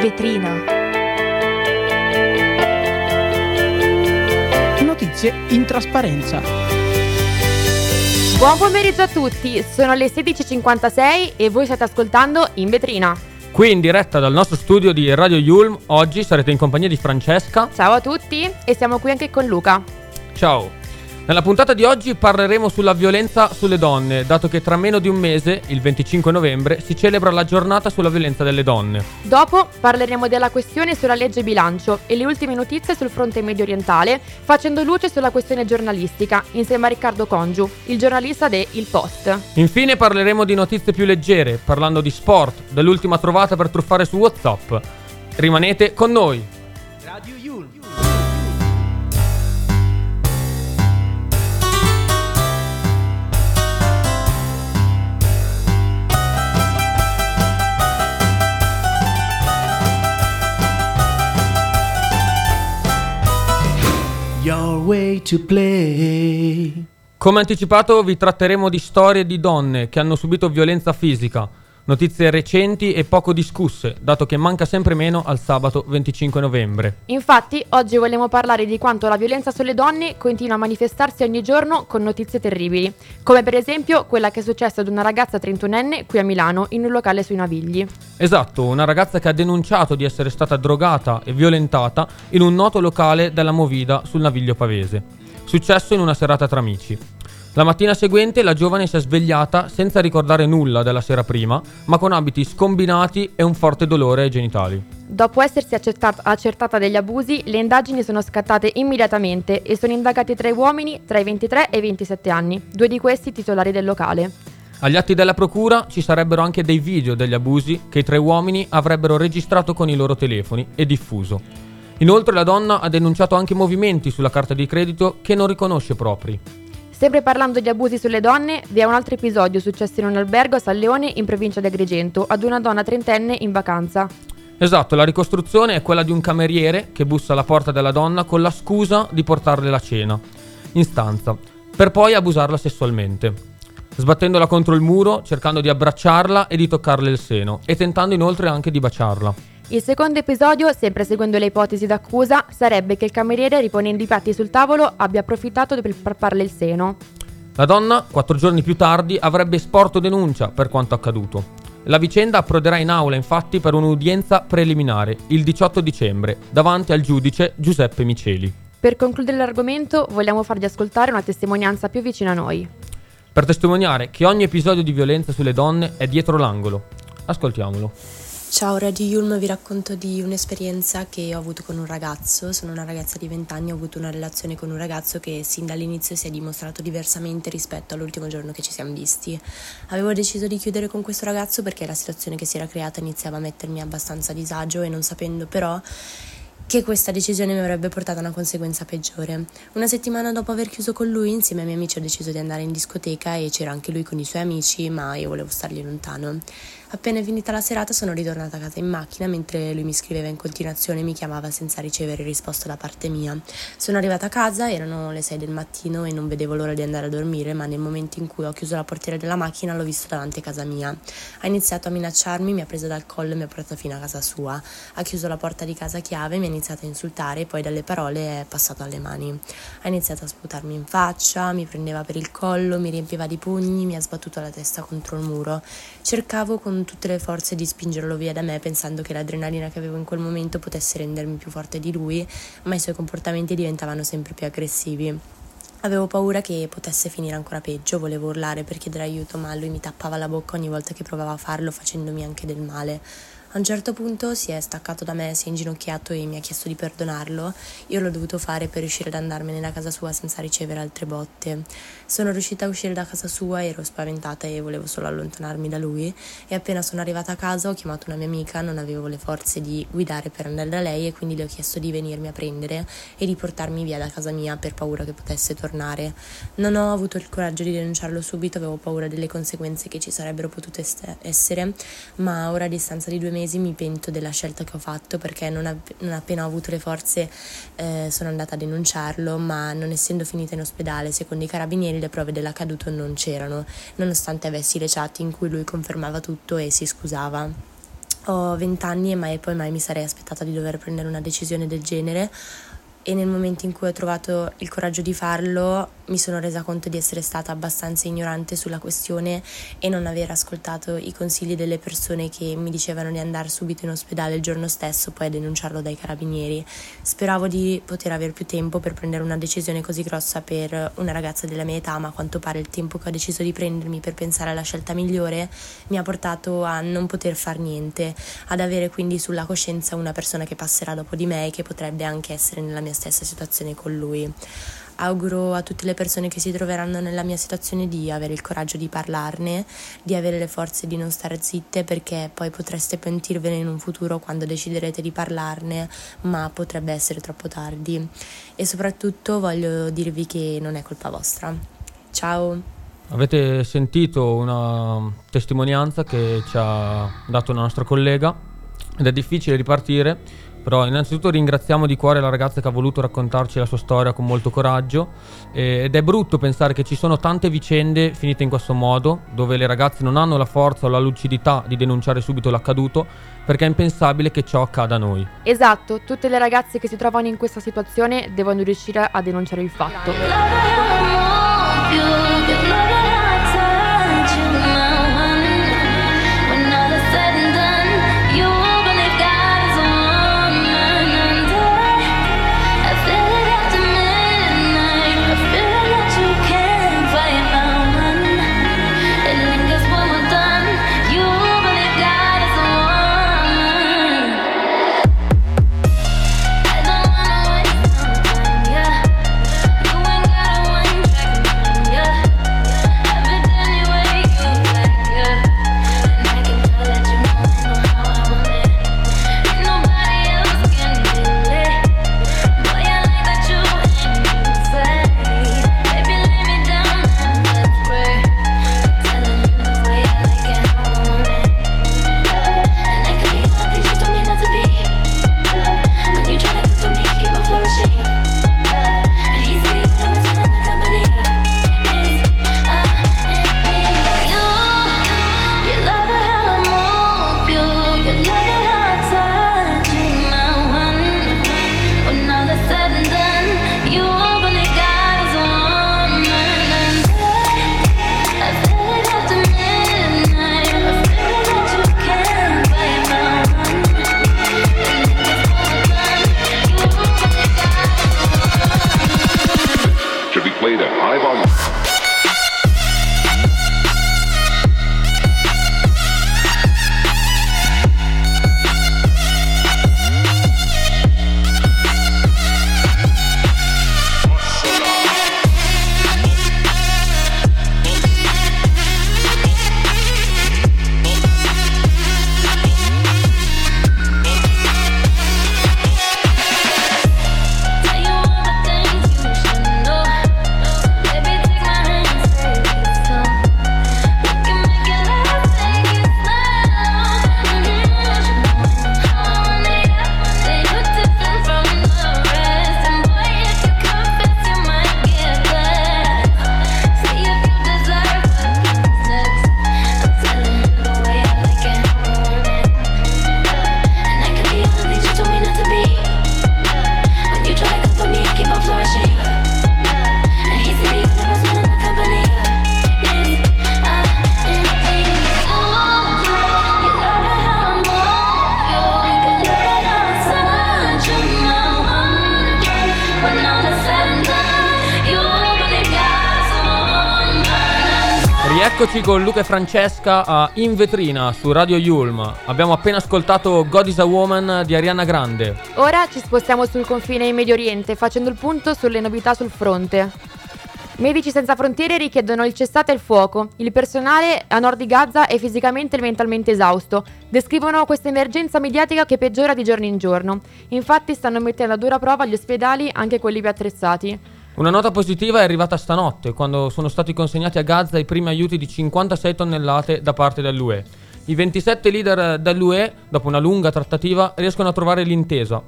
vetrina. Notizie in trasparenza. Buon pomeriggio a tutti, sono le 16.56 e voi state ascoltando In Vetrina. Qui in diretta dal nostro studio di Radio Yulm, oggi sarete in compagnia di Francesca. Ciao a tutti e siamo qui anche con Luca. Ciao. Nella puntata di oggi parleremo sulla violenza sulle donne, dato che tra meno di un mese, il 25 novembre, si celebra la giornata sulla violenza delle donne. Dopo parleremo della questione sulla legge bilancio e le ultime notizie sul fronte medio orientale, facendo luce sulla questione giornalistica, insieme a Riccardo Congiu, il giornalista de Il Post. Infine parleremo di notizie più leggere, parlando di sport, dell'ultima trovata per truffare su WhatsApp. Rimanete con noi! Way to play. Come anticipato vi tratteremo di storie di donne che hanno subito violenza fisica, notizie recenti e poco discusse, dato che manca sempre meno al sabato 25 novembre. Infatti, oggi vogliamo parlare di quanto la violenza sulle donne continua a manifestarsi ogni giorno con notizie terribili, come per esempio quella che è successa ad una ragazza 31enne qui a Milano in un locale sui Navigli. Esatto, una ragazza che ha denunciato di essere stata drogata e violentata in un noto locale della Movida sul Naviglio Pavese. Successo in una serata tra amici. La mattina seguente la giovane si è svegliata senza ricordare nulla della sera prima, ma con abiti scombinati e un forte dolore ai genitali. Dopo essersi accertat- accertata degli abusi, le indagini sono scattate immediatamente e sono indagati tre uomini tra i 23 e i 27 anni, due di questi titolari del locale. Agli atti della procura ci sarebbero anche dei video degli abusi che i tre uomini avrebbero registrato con i loro telefoni e diffuso. Inoltre la donna ha denunciato anche movimenti sulla carta di credito che non riconosce propri. Sempre parlando di abusi sulle donne, vi è un altro episodio successo in un albergo a San Leone in provincia di Agrigento ad una donna trentenne in vacanza. Esatto, la ricostruzione è quella di un cameriere che bussa alla porta della donna con la scusa di portarle la cena in stanza, per poi abusarla sessualmente, sbattendola contro il muro, cercando di abbracciarla e di toccarle il seno, e tentando inoltre anche di baciarla. Il secondo episodio, sempre seguendo le ipotesi d'accusa, sarebbe che il cameriere, riponendo i piatti sul tavolo, abbia approfittato per parparle il seno. La donna, quattro giorni più tardi, avrebbe esporto denuncia per quanto accaduto. La vicenda approderà in aula infatti per un'udienza preliminare il 18 dicembre davanti al giudice Giuseppe Miceli. Per concludere l'argomento, vogliamo farvi ascoltare una testimonianza più vicina a noi. Per testimoniare che ogni episodio di violenza sulle donne è dietro l'angolo. Ascoltiamolo. Ciao Radio Yulm, vi racconto di un'esperienza che ho avuto con un ragazzo. Sono una ragazza di 20 anni, ho avuto una relazione con un ragazzo che sin dall'inizio si è dimostrato diversamente rispetto all'ultimo giorno che ci siamo visti. Avevo deciso di chiudere con questo ragazzo perché la situazione che si era creata iniziava a mettermi abbastanza a disagio e non sapendo però che questa decisione mi avrebbe portato a una conseguenza peggiore. Una settimana dopo aver chiuso con lui, insieme ai miei amici ho deciso di andare in discoteca e c'era anche lui con i suoi amici, ma io volevo stargli lontano. Appena finita la serata sono ritornata a casa in macchina mentre lui mi scriveva in continuazione e mi chiamava senza ricevere risposta da parte mia. Sono arrivata a casa, erano le 6 del mattino e non vedevo l'ora di andare a dormire, ma nel momento in cui ho chiuso la portiera della macchina l'ho visto davanti a casa mia. Ha iniziato a minacciarmi, mi ha preso dal collo e mi ha portato fino a casa sua. Ha chiuso la porta di casa a chiave, mi ha iniziato a insultare e poi dalle parole è passato alle mani. Ha iniziato a sputarmi in faccia, mi prendeva per il collo, mi riempiva di pugni, mi ha sbattuto la testa contro il muro. Cercavo con tutte le forze di spingerlo via da me pensando che l'adrenalina che avevo in quel momento potesse rendermi più forte di lui, ma i suoi comportamenti diventavano sempre più aggressivi. Avevo paura che potesse finire ancora peggio, volevo urlare per chiedere aiuto, ma lui mi tappava la bocca ogni volta che provava a farlo, facendomi anche del male. A un certo punto si è staccato da me, si è inginocchiato e mi ha chiesto di perdonarlo. Io l'ho dovuto fare per riuscire ad andarmene da casa sua senza ricevere altre botte. Sono riuscita a uscire da casa sua, ero spaventata e volevo solo allontanarmi da lui. E appena sono arrivata a casa ho chiamato una mia amica, non avevo le forze di guidare per andare da lei e quindi le ho chiesto di venirmi a prendere e di portarmi via da casa mia per paura che potesse tornare. Non ho avuto il coraggio di denunciarlo subito, avevo paura delle conseguenze che ci sarebbero potute essere, ma ora a distanza di due mesi mesi mi pento della scelta che ho fatto perché non, app- non appena ho avuto le forze eh, sono andata a denunciarlo, ma non essendo finita in ospedale, secondo i carabinieri le prove dell'accaduto non c'erano, nonostante avessi le chat in cui lui confermava tutto e si scusava. Ho 20 anni e mai e poi mai mi sarei aspettata di dover prendere una decisione del genere e nel momento in cui ho trovato il coraggio di farlo mi sono resa conto di essere stata abbastanza ignorante sulla questione e non aver ascoltato i consigli delle persone che mi dicevano di andare subito in ospedale il giorno stesso poi a denunciarlo dai carabinieri. Speravo di poter avere più tempo per prendere una decisione così grossa per una ragazza della mia età, ma a quanto pare il tempo che ho deciso di prendermi per pensare alla scelta migliore mi ha portato a non poter far niente, ad avere quindi sulla coscienza una persona che passerà dopo di me e che potrebbe anche essere nella mia stessa situazione con lui. Auguro a tutte le persone che si troveranno nella mia situazione di avere il coraggio di parlarne, di avere le forze di non stare zitte perché poi potreste pentirvene in un futuro quando deciderete di parlarne, ma potrebbe essere troppo tardi. E soprattutto voglio dirvi che non è colpa vostra. Ciao! Avete sentito una testimonianza che ci ha dato una nostra collega ed è difficile ripartire però innanzitutto ringraziamo di cuore la ragazza che ha voluto raccontarci la sua storia con molto coraggio eh, ed è brutto pensare che ci sono tante vicende finite in questo modo, dove le ragazze non hanno la forza o la lucidità di denunciare subito l'accaduto, perché è impensabile che ciò accada a noi. Esatto, tutte le ragazze che si trovano in questa situazione devono riuscire a denunciare il fatto. Eccoci con Luca e Francesca a In Vetrina su Radio Yulm. Abbiamo appena ascoltato God is a Woman di Ariana Grande. Ora ci spostiamo sul confine in Medio Oriente facendo il punto sulle novità sul fronte. Medici senza frontiere richiedono il cessate il fuoco. Il personale a nord di Gaza è fisicamente e mentalmente esausto. Descrivono questa emergenza mediatica che peggiora di giorno in giorno. Infatti stanno mettendo a dura prova gli ospedali, anche quelli più attrezzati. Una nota positiva è arrivata stanotte, quando sono stati consegnati a Gaza i primi aiuti di 56 tonnellate da parte dell'UE. I 27 leader dell'UE, dopo una lunga trattativa, riescono a trovare l'intesa,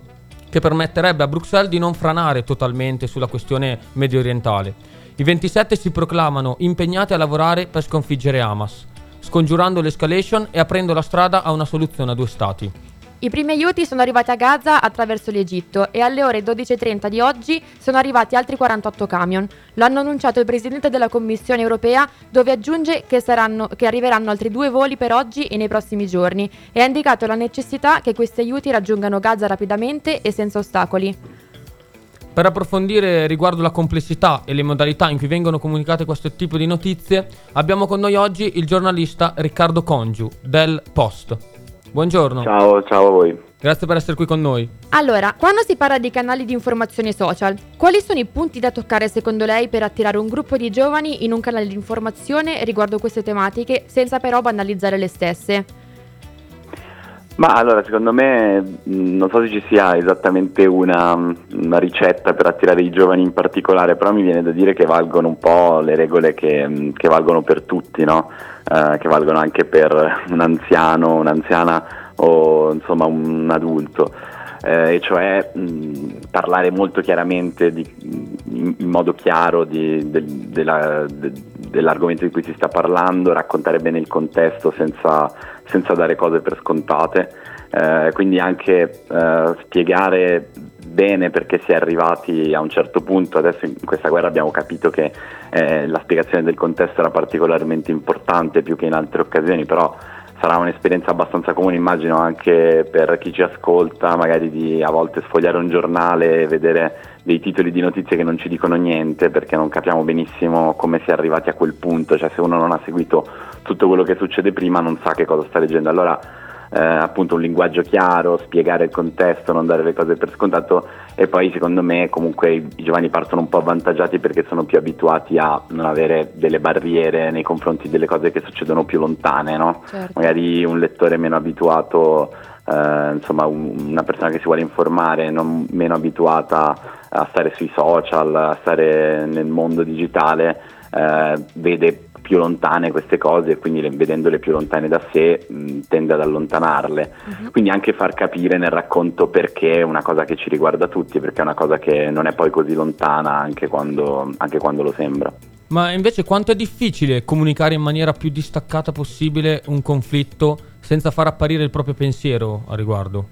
che permetterebbe a Bruxelles di non franare totalmente sulla questione medio orientale. I 27 si proclamano impegnati a lavorare per sconfiggere Hamas. scongiurando l'escalation e aprendo la strada a una soluzione a due stati. I primi aiuti sono arrivati a Gaza attraverso l'Egitto e alle ore 12.30 di oggi sono arrivati altri 48 camion. L'hanno annunciato il Presidente della Commissione europea dove aggiunge che, saranno, che arriveranno altri due voli per oggi e nei prossimi giorni e ha indicato la necessità che questi aiuti raggiungano Gaza rapidamente e senza ostacoli. Per approfondire riguardo la complessità e le modalità in cui vengono comunicate questo tipo di notizie, abbiamo con noi oggi il giornalista Riccardo Congiu del Post. Buongiorno. Ciao, ciao a voi. Grazie per essere qui con noi. Allora, quando si parla di canali di informazione social, quali sono i punti da toccare secondo lei per attirare un gruppo di giovani in un canale di informazione riguardo queste tematiche senza però banalizzare le stesse? Ma allora, secondo me, mh, non so se ci sia esattamente una, una ricetta per attirare i giovani in particolare, però mi viene da dire che valgono un po' le regole che, mh, che valgono per tutti, no? Eh, che valgono anche per un anziano, un'anziana o insomma un adulto. Eh, e cioè mh, parlare molto chiaramente, di, in, in, modo chiaro di, de, della, de, dell'argomento di cui si sta parlando, raccontare bene il contesto senza, senza dare cose per scontate, eh, quindi anche eh, spiegare bene perché si è arrivati a un certo punto, adesso in questa guerra abbiamo capito che eh, la spiegazione del contesto era particolarmente importante più che in altre occasioni, però sarà un'esperienza abbastanza comune, immagino anche per chi ci ascolta, magari di a volte sfogliare un giornale e vedere dei titoli di notizie che non ci dicono niente perché non capiamo benissimo come si è arrivati a quel punto, cioè se uno non ha seguito tutto quello che succede prima non sa che cosa sta leggendo. Allora eh, appunto un linguaggio chiaro, spiegare il contesto, non dare le cose per scontato e poi secondo me comunque i, i giovani partono un po' avvantaggiati perché sono più abituati a non avere delle barriere nei confronti delle cose che succedono più lontane, no? certo. magari un lettore meno abituato eh, insomma un, una persona che si vuole informare, non meno abituata a stare sui social, a stare nel mondo digitale, eh, vede più lontane queste cose e quindi vedendole più lontane da sé mh, tende ad allontanarle. Uh-huh. Quindi anche far capire nel racconto perché è una cosa che ci riguarda tutti, perché è una cosa che non è poi così lontana anche quando, anche quando lo sembra. Ma invece quanto è difficile comunicare in maniera più distaccata possibile un conflitto senza far apparire il proprio pensiero a riguardo?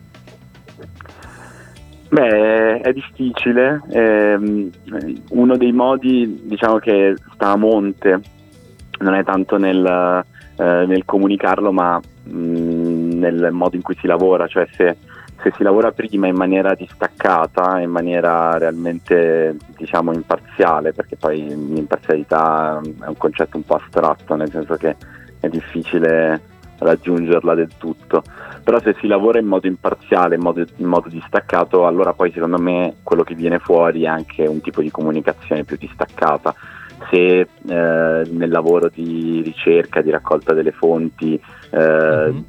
Beh, è difficile. Eh, uno dei modi, diciamo che sta a monte non è tanto nel, eh, nel comunicarlo, ma mh, mm, nel modo in cui si lavora, cioè se, se, si lavora prima in maniera distaccata, in maniera realmente diciamo imparziale, perché poi l'imparzialità è un concetto un po' astratto, nel senso che è difficile raggiungerla del tutto. Però se si lavora in modo imparziale, in modo, in modo, distaccato, allora poi secondo me quello che viene fuori è anche un tipo di comunicazione più distaccata se eh, nel lavoro di ricerca, di raccolta delle fonti eh, mm-hmm.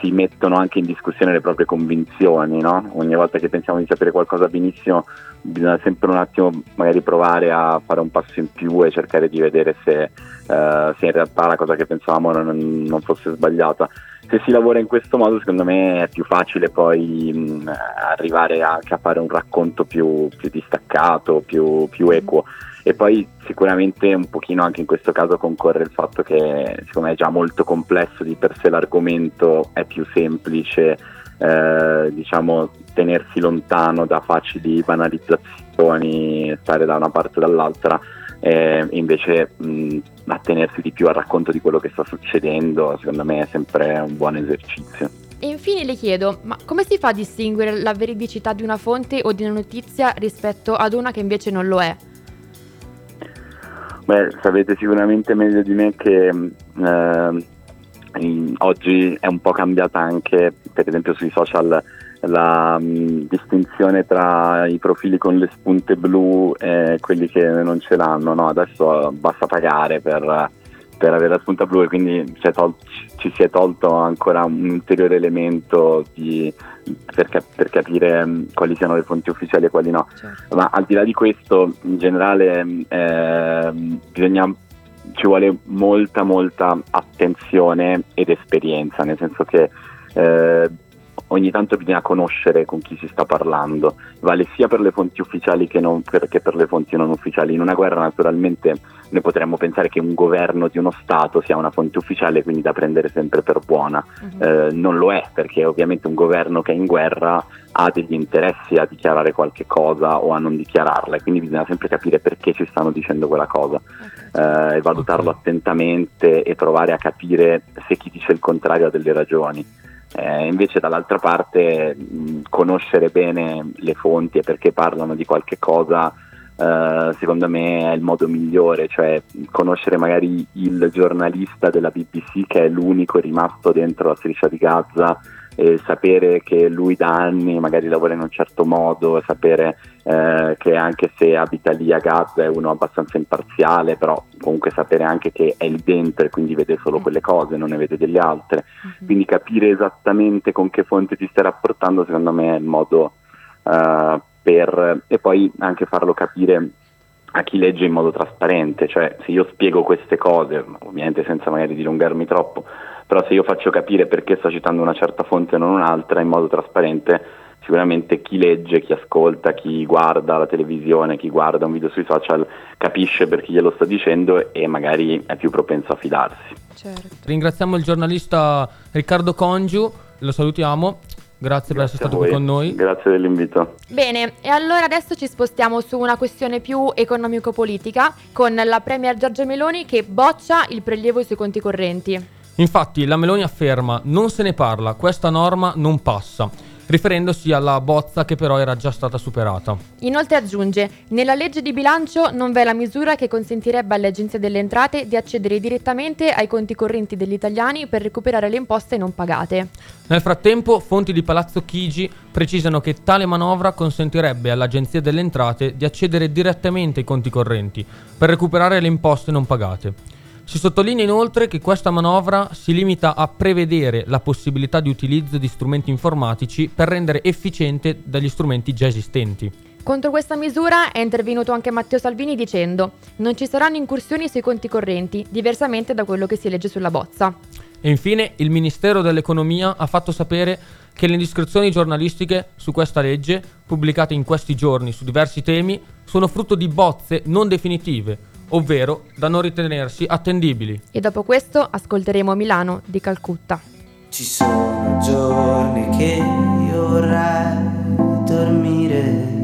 si mettono anche in discussione le proprie convinzioni, no? ogni volta che pensiamo di sapere qualcosa benissimo bisogna sempre un attimo magari provare a fare un passo in più e cercare di vedere se, eh, se in realtà la cosa che pensavamo non, non, fosse sbagliata. Se si lavora in questo modo secondo me è più facile poi mh, arrivare anche a fare un racconto più, più distaccato, più, più equo. E poi sicuramente un pochino anche in questo caso concorre il fatto che secondo me è già molto complesso di per sé l'argomento, è più semplice eh, diciamo tenersi lontano da facili banalizzazioni, stare da una parte o dall'altra e invece mh, attenersi di più al racconto di quello che sta succedendo secondo me è sempre un buon esercizio. E infine le chiedo, ma come si fa a distinguere la veridicità di una fonte o di una notizia rispetto ad una che invece non lo è? Beh, sapete sicuramente meglio di me che eh, oggi è un po' cambiata anche, per esempio sui social, la mh, distinzione tra i profili con le spunte blu e quelli che non ce l'hanno. No? Adesso basta pagare per per avere la spunta blu e quindi ci, tol- ci si è tolto ancora un ulteriore elemento di, per, cap- per, capire um, quali siano le fonti ufficiali e quali no. Certo. Ma al di là di questo, in generale eh, bisogna, ci vuole molta molta attenzione ed esperienza, nel senso che eh, ogni tanto bisogna conoscere con chi si sta parlando, vale sia per le fonti ufficiali che, non, per, che per le fonti non ufficiali. In una guerra naturalmente noi potremmo pensare che un governo di uno Stato sia una fonte ufficiale, quindi da prendere sempre per buona. Mhm. Eh, non lo è, perché ovviamente un governo che è in guerra ha degli interessi a dichiarare qualche cosa o a non dichiararla, e quindi bisogna sempre capire perché ci stanno dicendo quella cosa eh, e valutarlo Ok. attentamente e provare a capire se chi dice il contrario ha delle ragioni. Eh, invece dall'altra parte mh, conoscere bene le fonti e perché parlano di qualche cosa eh, secondo me è il modo migliore, cioè conoscere magari il giornalista della BBC che è l'unico rimasto dentro la striscia di Gaza e sapere che lui da anni magari lavora in un certo modo, sapere eh, che anche se abita lì a Gaza è uno abbastanza imparziale, però comunque sapere anche che è lì dentro e quindi vede solo quelle cose, non ne vede delle altre. Mhm. Quindi capire esattamente con che fonte ti stai rapportando secondo me è il modo eh, per... e poi anche farlo capire a chi legge in modo trasparente, cioè se io spiego queste cose, ovviamente senza magari dilungarmi troppo, però se io faccio capire perché sto citando una certa fonte e non un'altra in modo trasparente, sicuramente chi legge, chi ascolta, chi guarda la televisione, chi guarda un video sui social capisce per chi glielo sta dicendo e magari è più propenso a fidarsi. Certo. Ringraziamo il giornalista Riccardo Congiu, lo salutiamo. Grazie, per essere Grazie stato qui con noi. Grazie dell'invito. Bene, e allora adesso ci spostiamo su una questione più economico-politica con la Premier Giorgia Meloni che boccia il prelievo sui conti correnti. Infatti, la Meloni afferma: non se ne parla, questa norma non passa, riferendosi alla bozza che però era già stata superata. Inoltre aggiunge, nella legge di bilancio non v'è la misura che consentirebbe alle agenzie delle entrate di accedere direttamente ai conti correnti degli italiani per recuperare le imposte non pagate. Nel frattempo, fonti di Palazzo Chigi precisano che tale manovra consentirebbe all'Agenzia delle Entrate di accedere direttamente ai conti correnti per recuperare le imposte non pagate. Si sottolinea inoltre che questa manovra si limita a prevedere la possibilità di utilizzo di strumenti informatici per rendere efficiente dagli strumenti già esistenti. Contro questa misura è intervenuto anche Matteo Salvini dicendo non ci saranno incursioni sui conti correnti, diversamente da quello che si legge sulla bozza. E infine il Ministero dell'Economia ha fatto sapere che le indiscrezioni giornalistiche su questa legge, pubblicate in questi giorni su diversi temi, sono frutto di bozze non definitive, ovvero da non ritenersi attendibili. E dopo questo ascolteremo Milano di Calcutta. Ci sono giorni che io vorrei dormire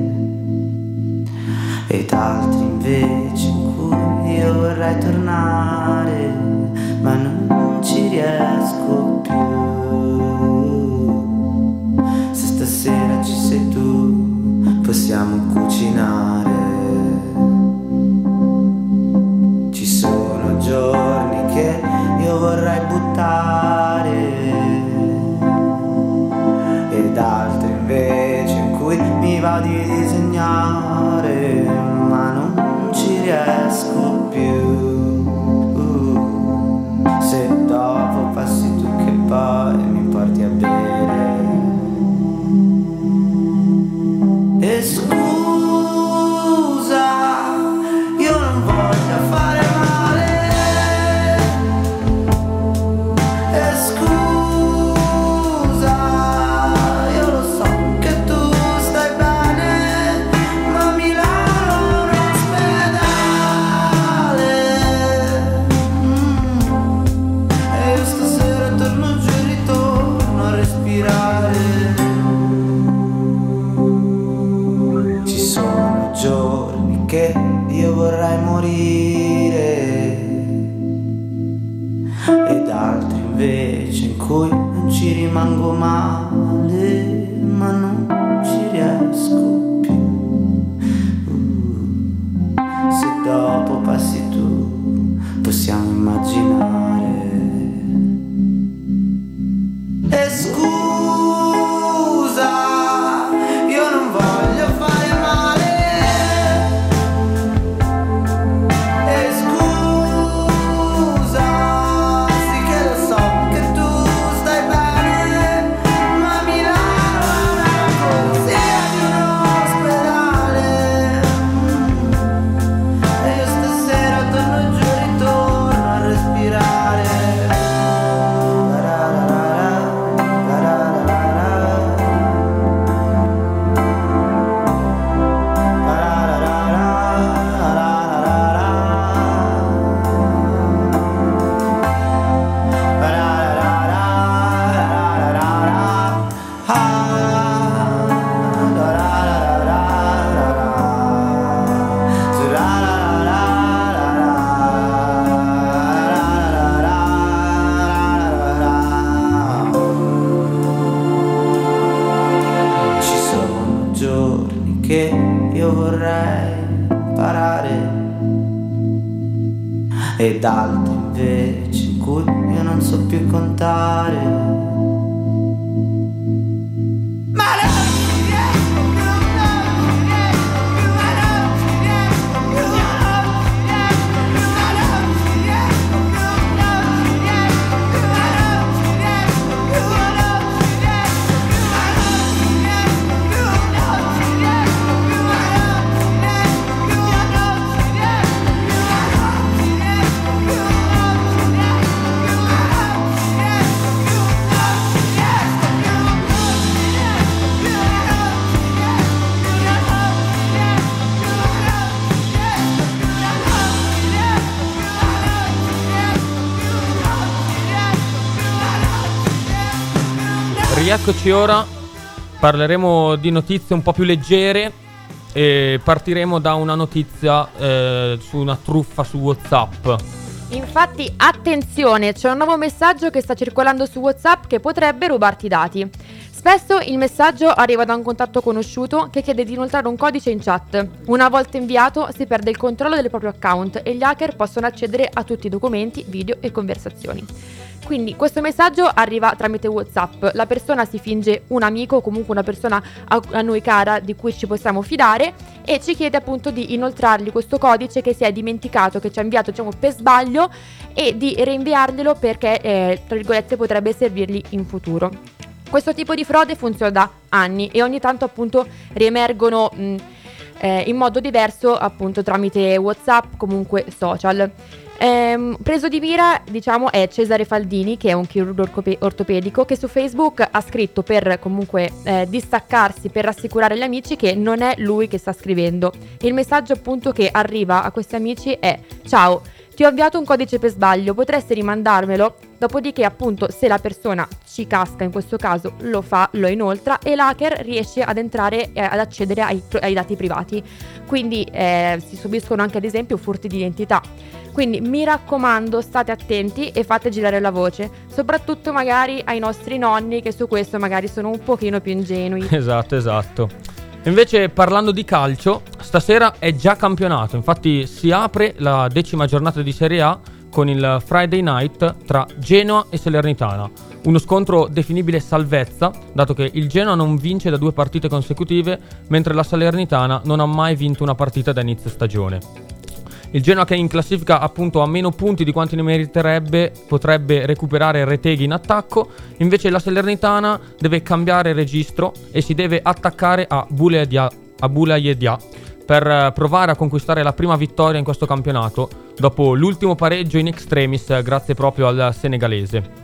ed altri invece in cui io vorrei tornare, ma non ci riesco più. Se stasera ci sei tu, possiamo cucinare. Io vorrei buttare. Ed altri invece in cui mi va di disegnare, ed altre invece in cui io non so più contare. Rieccoci ora, parleremo di notizie un po' più leggere e partiremo da una notizia eh, su una truffa su Whatsapp. Infatti, attenzione, c'è un nuovo messaggio che sta circolando su WhatsApp che potrebbe rubarti i dati. Spesso il messaggio arriva da un contatto conosciuto che chiede di inoltrare un codice in chat. Una volta inviato si perde il controllo del proprio account e gli hacker possono accedere a tutti i documenti, video e conversazioni. Quindi questo messaggio arriva tramite WhatsApp, la persona si finge un amico o comunque una persona a, noi cara di cui ci possiamo fidare e ci chiede appunto di inoltrargli questo codice che si è dimenticato, che ci ha inviato diciamo per sbaglio e di reinviarglielo perché eh, tra virgolette potrebbe servirgli in futuro. Questo tipo di frode funziona da anni e ogni tanto appunto riemergono mh, eh, in modo diverso appunto tramite WhatsApp, comunque social. Ehm, preso di mira, diciamo, è Cesare Faldini, che è un chirurgo ortopedico, che su Facebook ha scritto per comunque eh, distaccarsi, per rassicurare gli amici che non è lui che sta scrivendo. Il messaggio appunto che arriva a questi amici è Ciao, ti ho avviato un codice per sbaglio, potresti rimandarmelo? Dopodiché, appunto, se la persona ci casca, in questo caso lo fa, lo inoltra e l'hacker riesce ad entrare e ad accedere ai, ai dati privati. Quindi eh, si subiscono anche, ad esempio, furti di identità. Quindi mi raccomando, state attenti e fate girare la voce, soprattutto magari ai nostri nonni che su questo magari sono un pochino più ingenui. Esatto, esatto. Invece parlando di calcio, stasera è già campionato, infatti si apre la decima giornata di Serie A con il Friday Night tra Genoa e Salernitana. Uno scontro definibile salvezza, dato che il Genoa non vince da due partite consecutive, mentre la Salernitana non ha mai vinto una partita da inizio stagione. Il Genoa che in classifica appunto a meno punti di quanti ne meriterebbe potrebbe recuperare Reteghi in attacco, invece la Salernitana deve cambiare registro e si deve attaccare a Bulayedia, a per eh, provare a conquistare la prima vittoria in questo campionato dopo l'ultimo pareggio in extremis eh, grazie proprio al senegalese.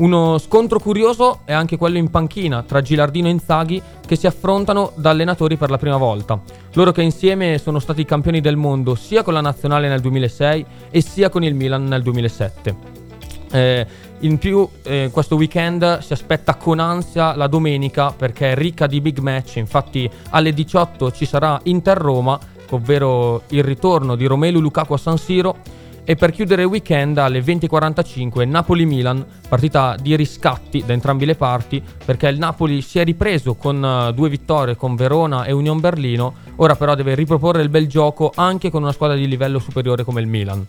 Uno scontro curioso è anche quello in panchina tra Gilardino e Inzaghi che si affrontano da allenatori per la prima volta. Loro che insieme sono stati campioni del mondo sia con la nazionale nel 2006 e sia con il Milan nel 2007. Eh, in più eh, questo weekend si aspetta con ansia la domenica perché è ricca di big match, infatti alle 18 ci sarà Inter-Roma, ovvero il ritorno di Romelu Lukaku a San Siro e per chiudere il weekend alle 20.45 Napoli-Milan, partita di riscatti da entrambi le parti perché il Napoli si è ripreso con uh, due vittorie con Verona e Union Berlino, ora però deve riproporre il bel gioco anche con una squadra di livello superiore come il Milan.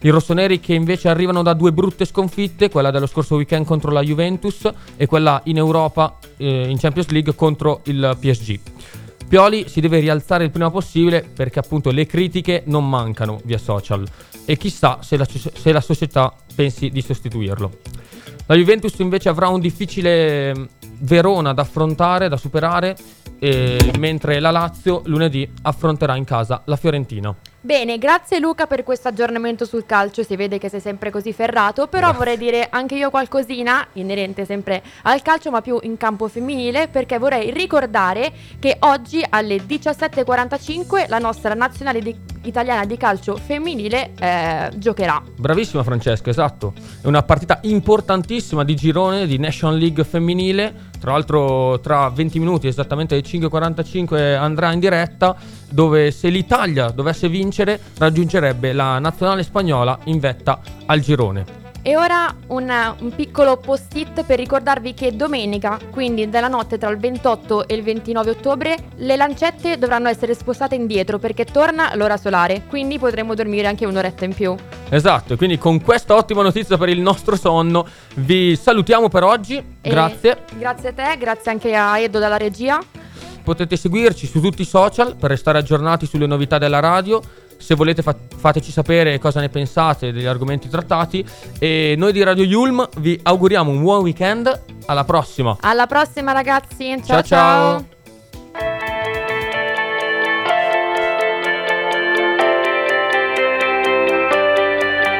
I rossoneri che invece arrivano da due brutte sconfitte, quella dello scorso weekend contro la Juventus e quella in Europa eh, in Champions League contro il PSG. Pioli si deve rialzare il prima possibile perché appunto le critiche non mancano via social e chissà se la, se la società pensi di sostituirlo. La Juventus invece avrà un difficile mm, Verona da affrontare, da superare, eh, mentre la Lazio lunedì affronterà in casa la Fiorentina. Bene, grazie Luca per questo aggiornamento sul calcio, si vede che sei sempre così ferrato, però Grazie. vorrei dire anche io qualcosina inerente sempre al calcio ma più in campo femminile perché vorrei ricordare che oggi alle 17.45 la nostra nazionale di- italiana di calcio femminile eh, giocherà. Bravissima Francesca, esatto. È una partita importantissima di girone di National League femminile. Tra l'altro tra 20 minuti, esattamente alle 5.45 andrà in diretta, dove se l'Italia dovesse vincere raggiungerebbe la nazionale spagnola in vetta al girone. E ora un, un piccolo post-it per ricordarvi che domenica, quindi dalla notte tra il 28 e il 29 ottobre, le lancette dovranno essere spostate indietro perché torna l'ora solare, quindi potremo dormire anche un'oretta in più. Esatto, e quindi con questa ottima notizia per il nostro sonno vi salutiamo per oggi. E Grazie. Grazie a te, grazie anche a Edo dalla regia. Potete seguirci su tutti i social per restare aggiornati sulle novità della radio. Se volete fa- fateci sapere cosa ne pensate degli argomenti trattati e noi di Radio Yulm vi auguriamo un buon weekend. Alla prossima. Alla prossima ragazzi, Ciao, ciao ciao. ciao.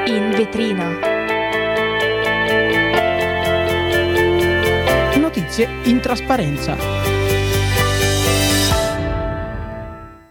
In vetrina. Notizie in trasparenza.